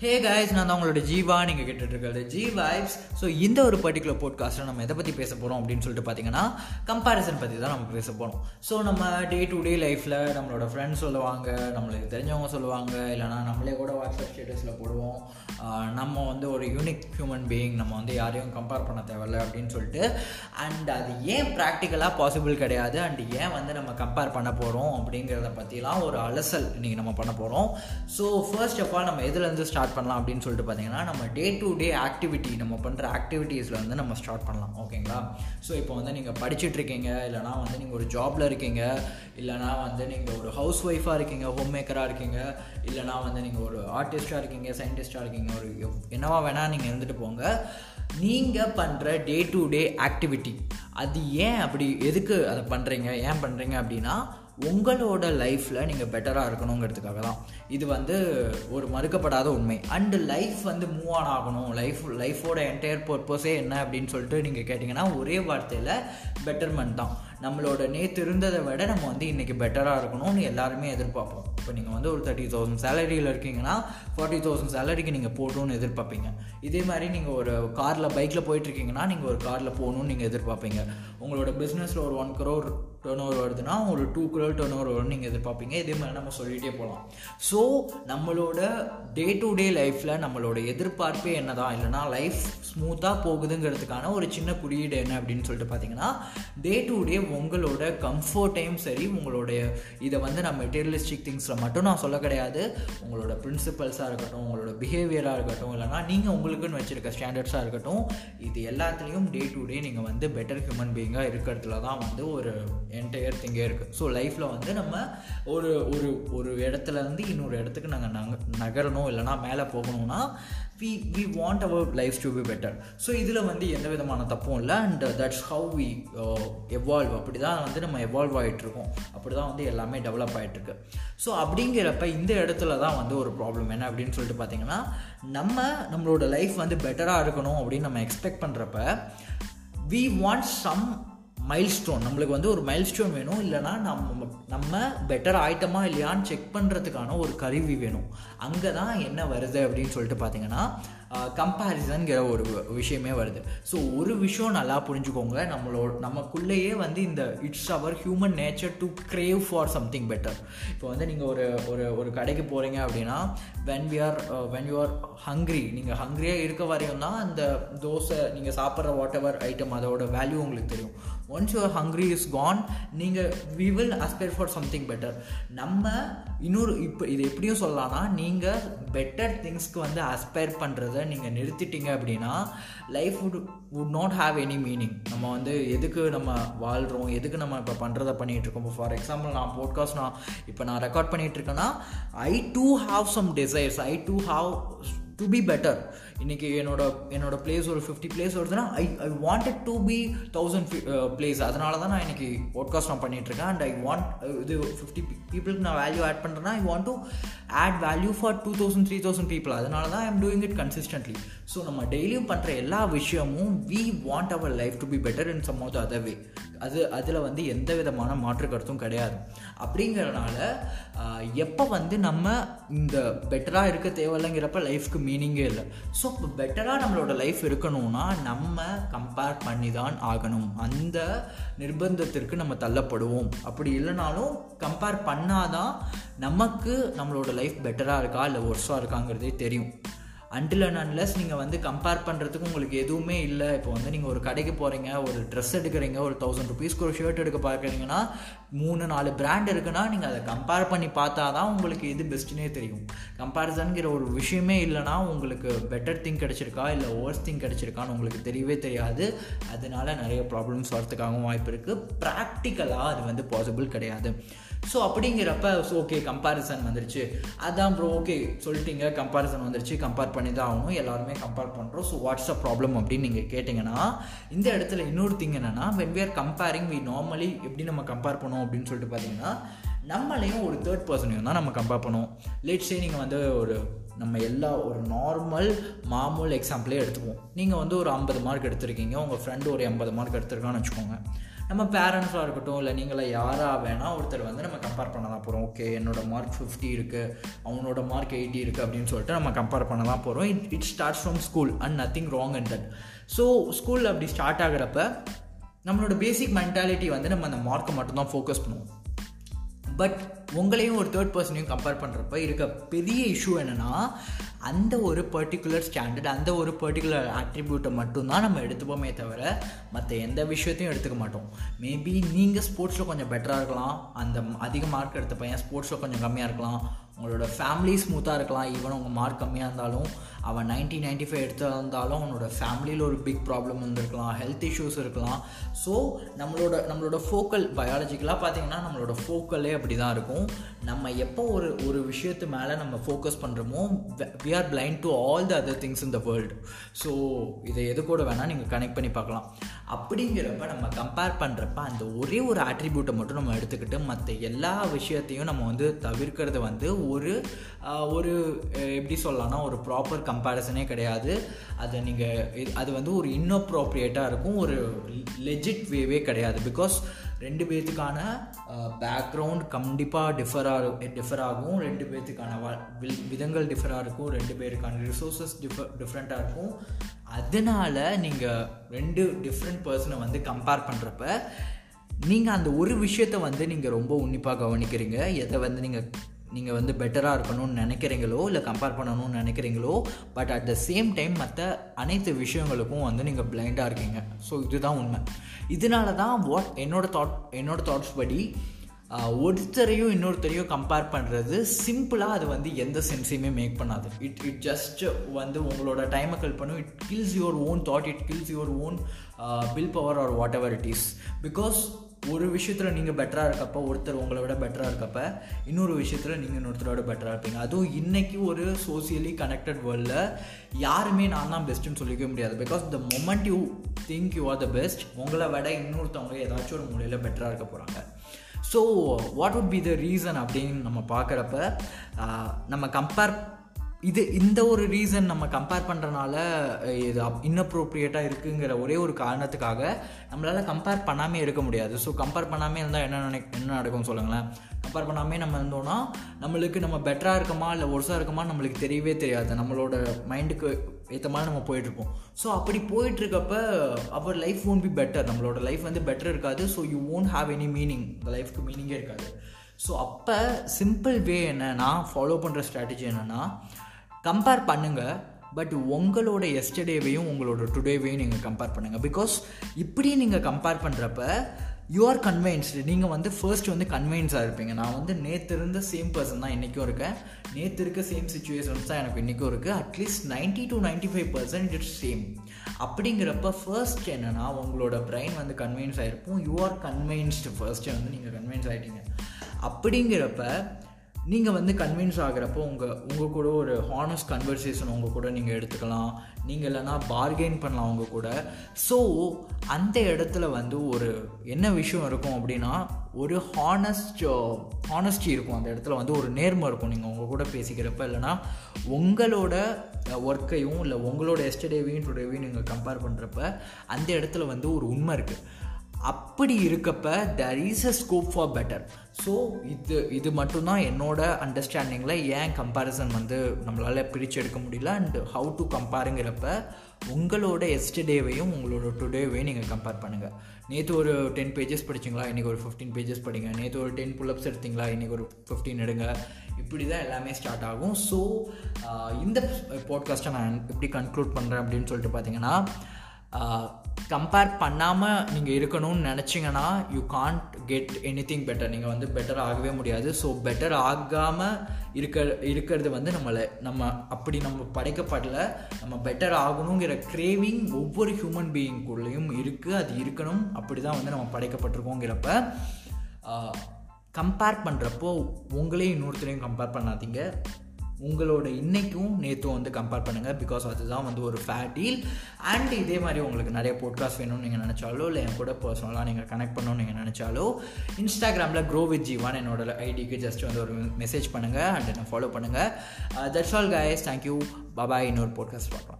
Hey guys நான் தான் உங்களோட ஜீவா. நீங்கள் கேட்டுட்ருக்கிறது ஜி வைப்ஸ் ஸோ இந்த ஒரு பர்டிகுலர் போட்காஸ்ட்டில் நம்ம எதை பற்றி பேச போகிறோம் அப்படின்னு சொல்லிட்டு பார்த்தீங்கன்னா கம்பேரிசன் பற்றி தான் நம்ம பேச போகிறோம் ஸோ நம்ம டே டு டே லைஃப்பில் நம்மளோட ஃப்ரெண்ட்ஸ் சொல்லுவாங்க நம்மளுக்கு தெரிஞ்சவங்க சொல்லுவாங்க இல்லைனா நம்மளே கூட வாட்ஸ்அப் ஸ்டேட்டஸில் போடுவோம். நம்ம வந்து ஒரு யூனிக் ஹியூமன் பீயிங் நம்ம வந்து யாரையும் கம்பேர் பண்ண தேவையில்ல அப்படின்னு சொல்லிட்டு அண்ட் அது ஏன் ப்ராக்டிக்கலாக பாசிபிள் கிடையாது அண்ட் ஏன் வந்து நம்ம கம்பேர் பண்ண போகிறோம் அப்படிங்கிறத பற்றிலாம் ஒரு அலசல் இன்றைக்கி நம்ம பண்ண போகிறோம் ஸோ ஃபர்ஸ்ட் ஆஃப் ஆல் நம்ம எதுலேருந்து ஸ்டார்ட் ஸ்டார்ட் பண்ணலாம் அப்படின்னு சொல்லிட்டு பார்த்தீங்கன்னா நம்ம டே டு டே ஆக்டிவிட்டி நம்ம பண்ணுற ஆக்டிவிட்டீஸில் வந்து நம்ம ஸ்டார்ட் பண்ணலாம். ஓகேங்களா ஸோ இப்போ வந்து நீங்கள் படிச்சுட்டு இருக்கீங்க இல்லைனா வந்து நீங்கள் ஒரு ஜாபில் இருக்கீங்க இல்லைனா வந்து நீங்கள் ஒரு ஹவுஸ் ஒய்ஃபாக இருக்கீங்க ஹோம் மேக்கராக இருக்கீங்க இல்லைனா வந்து நீங்கள் ஒரு ஆர்டிஸ்ட்டாக இருக்கீங்க சயின்டிஸ்டாக இருக்கீங்க ஒரு என்னவா வேணால் நீங்கள் இருந்துட்டு போங்க. நீங்கள் பண்ணுற டே டு டே ஆக்டிவிட்டி அது ஏன் அப்படி எதுக்கு அதை பண்ணுறீங்க ஏன் பண்ணுறீங்க அப்படின்னா உங்களோட லைஃப்பில் நீங்கள் பெட்டராக இருக்கணுங்கிறதுக்காக தான் இது வந்து ஒரு மறுக்கப்படாத உண்மை. அண்டு லைஃப் வந்து மூவ் ஆன் ஆகணும். லைஃப் லைஃபோட என்டையர் பர்பஸே என்ன அப்படின்னு சொல்லிட்டு நீங்கள் கேட்டிங்கன்னா ஒரே வார்த்தையில் பெட்டர்மெண்ட் தான். நம்மளோட நேற்று இருந்ததை விட நம்ம வந்து இன்றைக்கி பெட்டராக இருக்கணும்னு எல்லாருமே எதிர்பார்ப்போம். இப்போ நீங்கள் வந்து ஒரு தேர்ட்டி தௌசண்ட் சேலரியில் இருக்கீங்கன்னா ஃபார்ட்டி தௌசண்ட் சேலரிக்கு நீங்கள் போகணும்னு எதிர்பார்ப்பீங்க. இதே மாதிரி நீங்கள் ஒரு காரில் பைக்கில் போயிட்டுருக்கீங்கன்னா நீங்கள் ஒரு காரில் போகணும்னு நீங்கள் எதிர்பார்ப்பீங்க. உங்களோட பிஸ்னஸில் ஒரு ஒன் க்ரோர் டேர்ன் ஓவர் வருதுன்னா ஒரு டூ குரோர் டேர்ன் ஓவர் வரும்னு நீங்கள் எதிர்பார்ப்பீங்க. இதே மாதிரி நம்ம சொல்லிகிட்டே போகலாம் ஸோ நம்மளோட டே டு டே லைஃப்பில் நம்மளோட எதிர்பார்ப்பே என்ன தான் இல்லைனா லைஃப் ஸ்மூத்தாக போகுதுங்கிறதுக்கான ஒரு சின்ன குறியீடு என்ன அப்படின்னு சொல்லிட்டு பார்த்தீங்கன்னா டே டு டே உங்களோட கம்ஃபர்ட்டையும் சரி உங்களுடைய இதை வந்து நான் மெட்டீரியலிஸ்டிக் திங்ஸில் மட்டும் நான் சொல்ல கிடையாது. உங்களோட பிரின்சிபல்ஸாக இருக்கட்டும் உங்களோட பிஹேவியராக இருக்கட்டும் இல்லைனா நீங்கள் உங்களுக்குன்னு வச்சுருக்க ஸ்டாண்டர்ட்ஸாக இருக்கட்டும் இது எல்லாத்துலேயும் டே டு டே நீங்கள் வந்து பெட்டர் ஹியூமன் பீயிங்காக இருக்கிறதுல தான் வந்து ஒரு என்டையர் திங்கே இருக்குது ஸோ லைஃப்பில் வந்து நம்ம ஒரு ஒரு ஒரு இடத்துல இருந்து இன்னொரு இடத்துக்கு நாங்கள் நக நகரணும் இல்லைனா மேலே போகணும்னா we we want our life to be better so இதில் வந்து எந்த விதமான தப்பும் இல்லை. And that's how we evolve uh, அப்படி தான் வந்து நம்ம எவால்வ் ஆகிட்டுருக்கோம் அப்படி தான் வந்து எல்லாமே டெவலப் ஆகிட்டுருக்கு ஸோ அப்படிங்கிறப்ப இந்த இடத்துல தான் வந்து ஒரு ப்ராப்ளம் என்ன அப்படின்னு சொல்லிட்டு பார்த்தீங்கன்னா நம்ம நம்மளோட லைஃப் வந்து பெட்டராக இருக்கணும் அப்படின்னு நம்ம எக்ஸ்பெக்ட் பண்ணுறப்ப வி வாண்ட் சம் மைல்ஸ்டோன் நம்மளுக்கு வந்து ஒரு மைல்ஸ்டோன் வேணும். இல்லைனா நம்ம நம்ம பெட்டர் ஆயிட்டமா இல்லையான்னு செக் பண்ணுறதுக்கான ஒரு கருவி வேணும். அங்கே தான் என்ன வருது அப்படின்னு சொல்லிட்டு பார்த்தீங்கன்னா கம்பேரிசன்கிற ஒரு விஷயமே வருது. ஸோ ஒரு விஷயம் நல்லா புரிஞ்சுக்கோங்க. நம்மளோட நமக்குள்ளேயே வந்து இந்த it's our human nature to crave for something better இப்போ வந்து நீங்கள் ஒரு ஒரு ஒரு கடைக்கு போகிறீங்க அப்படின்னா when we are when you are hungry நீங்கள் ஹங்க்ரியாக இருக்க வரையும் தான் அந்த தோசை நீங்கள் சாப்பிட்ற வாட் எவர் ஐட்டம் அதோட வேல்யூ உங்களுக்கு தெரியும். Once your hungry is gone நீங்கள் we will aspire for something better நம்ம இன்னொரு இப்போ இது எப்படியும் சொல்லலாம்னா நீங்கள் பெட்டர் திங்ஸ்க்கு வந்து அஸ்பயர் பண்ணுறத நீங்கள் நிறுத்திட்டீங்க அப்படின்னா life would would not have any meaning நம்ம வந்து எதுக்கு நம்ம வாழ்கிறோம் எதுக்கு நம்ம இப்போ பண்ணுறத பண்ணிகிட்டு இருக்கோம்? ஃபார் எக்ஸாம்பிள் நான் போட்காஸ்ட் நான் இப்போ நான் ரெக்கார்ட் பண்ணிகிட்டு இருக்கேன்னா I do have some desires I do have to be better இன்னைக்கு என்னோட என்னோட பிளேஸ் ஒரு ஃபிஃப்டி பிளேஸ் வருதுன்னா I I wanted to be thousand place அதனால தான் நான் இன்னைக்கு பாட்காஸ்ட் நான் பண்ணிகிட்ருக்கேன் இருக்கேன் அண்ட் ஐ வாண்ட் uh, இது ஃபிஃப்டி பீப்புளுக்கு நான் வேல்யூ ஆட் பண்ணுறேன்னா I want to add value for two thousand three thousand people அதனால தான் I'm doing it consistently so நம்ம டெய்லியும் பண்ணுற எல்லா விஷயமும் we want our life to be better in some of other way அது அதில் வந்து எந்த விதமான மாற்று கருத்தும் கிடையாது. அப்படிங்கிறனால எப்போ வந்து நம்ம இந்த பெட்டராக இருக்க தேவையில்லைங்கிறப்ப லைஃப்க்கு மீனிங்கே இல்லை. ஸோ இப்போ பெட்டராக நம்மளோட லைஃப் இருக்கணும்னா நம்ம கம்பேர் பண்ணி தான் ஆகணும். அந்த நிர்பந்தத்திற்கு நம்ம தள்ளப்படுவோம். அப்படி இல்லைனாலும் கம்பேர் பண்ணாதான் நமக்கு நம்மளோட லைஃப் பெட்டராக இருக்கா இல்லை ஒர்ஸாக இருக்காங்கிறதே தெரியும். அன்டில் அண்ட் அன்லஸ் நீங்கள் வந்து கம்பேர் பண்ணுறதுக்கு உங்களுக்கு எதுவுமே இல்லை. இப்போ வந்து நீங்கள் ஒரு கடைக்கு போகிறீங்க ஒரு ட்ரெஸ் எடுக்கிறீங்க ஒரு தௌசண்ட் ருபீஸ்க்கு ஒரு ஷர்ட் எடுக்க பார்க்குறீங்கன்னா மூணு நாலு பிராண்ட் இருக்குன்னா நீங்கள் அதை கம்பேர் பண்ணி பார்த்தா தான் உங்களுக்கு எது பெஸ்ட்டுனே தெரியும். கம்பேரிசன்கிற ஒரு விஷயமே இல்லைனா உங்களுக்கு பெட்டர் திங் கிடச்சிருக்கா இல்லை ஓர்ஸ் திங் கிடச்சிருக்கான்னு உங்களுக்கு தெரியவே தெரியாது. அதனால நிறைய ப்ராப்ளம்ஸ் வரதுக்காகவும் வாய்ப்பு இருக்குது ப்ராக்டிக்கலாக அது வந்து பாசிபிள் கிடையாது. ஸோ அப்படிங்கிறப்ப ஸோ ஓகே கம்பேரிசன் வந்துருச்சு. அதான் ப்ரோ ஓகே சொல்லிட்டீங்க. கம்பேரிசன் வந்துருச்சு. கம்பேர் பண்ணி தான் ஆகணும். எல்லாருமே கம்பேர் பண்ணுறோம் ஸோ வாட்ஸ் அ ப்ராப்ளம் அப்படின்னு நீங்கள் கேட்டிங்கன்னா இந்த இடத்துல இன்னொரு திங் என்னென்னா when we are comparing we normally எப்படி நம்ம கம்பேர் பண்ணோம் அப்படின்னு சொல்லிட்டு பார்த்தீங்கன்னா நம்மளையும் ஒரு தேர்ட் பர்சனையும் தான் நம்ம கம்பேர் பண்ணுவோம். லேட்ஸே நீங்கள் வந்து ஒரு நம்ம எல்லா ஒரு நார்மல் மாமூல் எக்ஸாம்பிளே எடுத்துப்போம் நீங்கள் வந்து ஒரு ஐம்பது மார்க் எடுத்திருக்கீங்க. உங்கள் ஃப்ரெண்டு ஒரு எண்பது மார்க் எடுத்திருக்கான்னு வச்சுக்கோங்க. நம்ம பேரண்ட்ஸாக இருக்கட்டும் இல்லை நீங்கள யாராக வேணால் ஒருத்தர் வந்து நம்ம கம்பேர் பண்ண தான் போகிறோம் ஓகே என்னோட மார்க் ஃபிஃப்டி இருக்குது அவனோட மார்க் எயிட்டி இருக்குது அப்படின்னு சொல்லிட்டு நம்ம கம்பேர் பண்ண தான் போகிறோம் it it starts from school and nothing wrong and that so ஸ்கூலில் அப்படி ஸ்டார்ட் ஆகிறப்ப நம்மளோட பேசிக் மென்டாலிட்டி வந்து நம்ம அந்த மார்க்கை மட்டும்தான் ஃபோக்கஸ் பண்ணுவோம். பட் உங்களையும் ஒரு தேர்ட் பர்சனையும் கம்பேர் பண்ணுறப்ப இருக்க பெரிய இஷ்யூ என்னென்னா அந்த ஒரு பர்டிகுலர் ஸ்டாண்டர்ட் அந்த ஒரு பர்டிகுலர் ஆட்ரிபியூட்டை மட்டும்தான் நம்ம எடுத்துப்போமே தவிர மற்ற எந்த விஷயத்தையும் எடுத்துக்க மாட்டோம். மேபி நீங்கள் ஸ்போர்ட்ஸில் கொஞ்சம் பெட்டராக இருக்கலாம். அந்த அதிக மார்க் எடுத்த பையன் ஸ்போர்ட்ஸில் கொஞ்சம் கம்மியாக இருக்கலாம். உங்களோட ஃபேமிலி ஸ்மூத்தாக இருக்கலாம். ஈவன் உங்கள் மார்க் கம்மியாக இருந்தாலும் அவன் நைன்டி நைன்ட்டி ஃபைவ் எடுத்திருந்தாலும் அவனோட ஃபேமிலியில் ஒரு பிக் ப்ராப்ளம் இருந்திருக்கலாம். ஹெல்த் இஷ்யூஸ் இருக்கலாம். ஸோ நம்மளோட நம்மளோட ஃபோக்கல் பயாலஜிக்கலாக பார்த்தீங்கன்னா நம்மளோட ஃபோக்கலே அப்படி தான் இருக்கும். நம்ம எப்போ ஒரு ஒரு விஷயத்து மேலே நம்ம ஃபோக்கஸ் பண்ணுறோமோ we are blind to all the other things in the world so இதை எது கூட வேணால் நீங்கள் கனெக்ட் பண்ணி பார்க்கலாம். அப்படிங்கிறப்ப நம்ம கம்பேர் பண்ணுறப்ப அந்த ஒரே ஒரு ஆட்ரிபியூட்டை மட்டும் நம்ம எடுத்துக்கிட்டு மற்ற எல்லா விஷயத்தையும் நம்ம வந்து தவிர்க்கிறது வந்து ஒரு ஒரு எப்படி சொல்லலாம்னா ஒரு ப்ராப்பர் கம்பேரிசனே கிடையாது. அதை நீங்கள் அது வந்து ஒரு இன்னோப்ரோப்ரியேட்டாக இருக்கும். ஒரு லெஜிட் வேவே கிடையாது. பிகாஸ் ரெண்டு பேர்த்துக்கான பேக்ரவுண்ட் கண்டிப்பாக டிஃபராக டிஃபர் ஆகும். ரெண்டு பேர்த்துக்கான விதங்கள் டிஃபராக இருக்கும். ரெண்டு பேருக்கான ரிசோர்ஸஸ் டிஃபர் டிஃப்ரெண்ட்டாக இருக்கும். அதனால் நீங்கள் ரெண்டு டிஃப்ரெண்ட் பர்சனை வந்து கம்பேர் பண்ணுறப்ப நீங்கள் அந்த ஒரு விஷயத்தை வந்து நீங்கள் ரொம்ப உன்னிப்பாக கவனிக்கிறீங்க. எதை வந்து நீங்கள் நீங்கள் வந்து பெட்டராக இருக்கணும்னு நினைக்கிறீங்களோ இல்லை கம்பேர் பண்ணணும்னு நினைக்கிறீங்களோ but at the same time மற்ற அனைத்து விஷயங்களுக்கும் வந்து நீங்கள் பிளைண்டாக இருக்கீங்க. ஸோ இதுதான் உண்மை. இதனால தான் வாட் என்னோட தாட் என்னோட தாட்ஸ் படி ஒருத்தரையும் இன்னொருத்தரையும் கம்பேர் பண்ணுறது சிம்பிளாக அது வந்து எந்த சென்ஸையுமே மேக் பண்ணாது. இட் இட் ஜஸ்ட் வந்து உங்களோட டைமை கல் பண்ணும். It kills your own thought it kills your own will power or whatever it is is because ஒரு விஷயத்தில் நீங்கள் பெட்டராக இருக்கப்போ ஒருத்தர் உங்களை விட பெட்டராக இருக்கப்போ இன்னொரு விஷயத்தில் நீங்கள் இன்னொருத்தரோட பெட்டராக இருப்பீங்க. அதுவும் இன்றைக்கி ஒரு சோசியலி கனெக்டட் வேர்ல்டில் யாருமே நான் தான் பெஸ்ட்டுன்னு சொல்லிக்க முடியாது. Because the moment you think you are the best உங்களை விட இன்னொருத்தவங்க ஏதாச்சும் ஒரு மூலையில் பெட்டராக இருக்க போகிறாங்க so what would be the reason அப்படின்னு நம்ம பார்க்குறப்ப நம்ம கம்பேர் இது இந்த ஒரு ரீசன் நம்ம கம்பேர் பண்ணுறனால இது இன்னப்ரோப்ரியேட்டாக இருக்குங்கிற ஒரே ஒரு காரணத்துக்காக நம்மளால் கம்பேர் பண்ணாமே இருக்க முடியாது. ஸோ கம்பேர் பண்ணாமே இருந்தால் என்ன நினை என்ன நடக்கும் சொல்லுங்களேன். கம்பேர் பண்ணாமே நம்ம இருந்தோம்னா நம்மளுக்கு நம்ம பெட்டராக இருக்கோமா இல்லை ஒர்ஸாக இருக்கமா நம்மளுக்கு தெரியவே தெரியாது. நம்மளோட மைண்டுக்கு ஏற்ற மாதிரி நம்ம போயிட்டுருப்போம் ஸோ அப்படி போயிட்டுருக்கப்ப our life won't be better நம்மளோட லைஃப் வந்து பெட்டர் இருக்காது. So you won't have any meaning இந்த லைஃப்க்கு மீனிங்கே இருக்காது. ஸோ அப்போ சிம்பிள் வே என்னன்னா ஃபாலோ பண்ணுற ஸ்ட்ராட்டஜி என்னென்னா கம்பேர் பண்ணுங்கள் பட் உங்களோட எஸ்டர்டேவையும் உங்களோட டுடேவையும் நீங்கள் கம்பேர் பண்ணுங்கள் பிகாஸ் இப்படி நீங்கள் கம்பேர் பண்ணுறப்ப யூ ஆர் கன்வின்ஸ்டு நீங்கள் வந்து ஃபர்ஸ்ட் வந்து கன்வின்ஸாக இருப்பீங்க. நான் வந்து நேற்று இருந்த சேம் பர்சன் தான் இன்றைக்கும் இருக்கேன். நேற்று இருக்க சேம் சுச்சுவேஷன்ஸ் தான் எனக்கு இன்றைக்கும் இருக்குது at least ninety to ninety five percent it's same அப்படிங்கிறப்ப ஃபர்ஸ்ட் என்னென்னா உங்களோட பிரெயின் வந்து கன்வீன்ஸ் ஆகிருப்போம் யூ ஆர் கன்வீன்ஸ்டு ஃபர்ஸ்ட்டு வந்து நீங்கள் கன்வீன்ஸ் ஆகிட்டீங்க அப்படிங்கிறப்ப நீங்கள் வந்து கன்வின்ஸ் ஆகிறப்போ உங்கள் உங்கள் கூட ஒரு ஹானஸ்ட் கன்வர்சேஷன் உங்கள் கூட நீங்கள் எடுத்துக்கலாம். நீங்கள் இல்லைனா பார்கெயின் பண்ணலாம் உங்கள் கூட. ஸோ அந்த இடத்துல வந்து ஒரு என்ன விஷயம் இருக்கும் அப்படின்னா ஒரு ஹானஸ்ட் ஹானஸ்டி இருக்கும். அந்த இடத்துல வந்து ஒரு நேர்மை இருக்கும். நீங்கள் உங்கள் கூட பேசிக்கிறப்ப இல்லைனா உங்களோட ஒர்க்கையும் இல்லை உங்களோட எஸ்டர்டேவையும் டுடேவையும் நீங்கள் கம்பேர் பண்ணுறப்ப அந்த இடத்துல வந்து ஒரு உண்மை இருக்குது அப்படி இருக்கப்ப there is a scope for better so இது இது மட்டும்தான் என்னோட அண்டர்ஸ்டாண்டிங்கில் ஏன் கம்பேரிசன் வந்து நம்மளால் பிரித்து எடுக்க முடியல அண்ட் ஹவு டு கம்பேருங்கிறப்ப உங்களோட எஸ்டர்டேவையும் உங்களோட டுடேவையும் நீங்கள் கம்பேர் பண்ணுங்கள் நேற்று ஒரு டென் பேஜஸ் படிச்சிங்களா? இன்றைக்கி ஒரு ஃபிஃப்டீன் பேஜஸ் படிங்க. நேற்று ஒரு டென் புல்லப்ஸ் எடுத்திங்களா? இன்றைக்கி ஒரு ஃபிஃப்டீன் எடுங்க. இப்படி தான் எல்லாமே ஸ்டார்ட் ஆகும். ஸோ இந்த பாட்காஸ்ட்டை நான் எப்படி கன்க்ளூட் பண்ணுறேன் அப்படின்னு சொல்லிட்டு பார்த்தீங்கன்னா கம்பேர் பண்ணாமல் நீங்கள் இருக்கணும்னு நினச்சிங்கன்னா you can't get any thing better நீங்கள் வந்து பெட்டர் ஆகவே முடியாது. ஸோ பெட்டர் ஆகாமல் இருக்க இருக்கிறது வந்து நம்மளை நம்ம அப்படி நம்ம படைக்கப்படல. நம்ம பெட்டர் ஆகணுங்கிற கிரேவிங் ஒவ்வொரு ஹியூமன் பீயிங்குள்ளேயும் இருக்குது அது இருக்கணும். அப்படி தான் வந்து நம்ம படைக்கப்பட்டிருக்கோங்கிறப்ப கம்பேர் பண்ணுறப்போ உங்களையும் இன்னொருத்தரையும் கம்பேர் பண்ணாதீங்க. உங்களோட இன்றைக்கும் நேற்றும் வந்து கம்பேர் பண்ணுங்கள் பிகாஸ் அதுதான் வந்து ஒரு ஃபேட் டீல் அண்ட் இதே மாதிரி உங்களுக்கு நிறைய போட்காஸ்ட் வேணும்னு நீங்கள் நினச்சாலோ இல்லை என் கூட பர்சனலாக நீங்கள் கனெக்ட் பண்ணணும்னு நீங்கள் நினச்சாலோ இன்ஸ்டாகிராமில் க்ரோ வித் ஜீவான் என்னோட ஐடிக்கு ஜஸ்ட் வந்து ஒரு மெசேஜ் பண்ணுங்கள் அண்ட் என்ன ஃபாலோ பண்ணுங்கள் that's all guys thank you bye bye இன்னொரு போட்காஸ்ட் பார்க்கலாம்.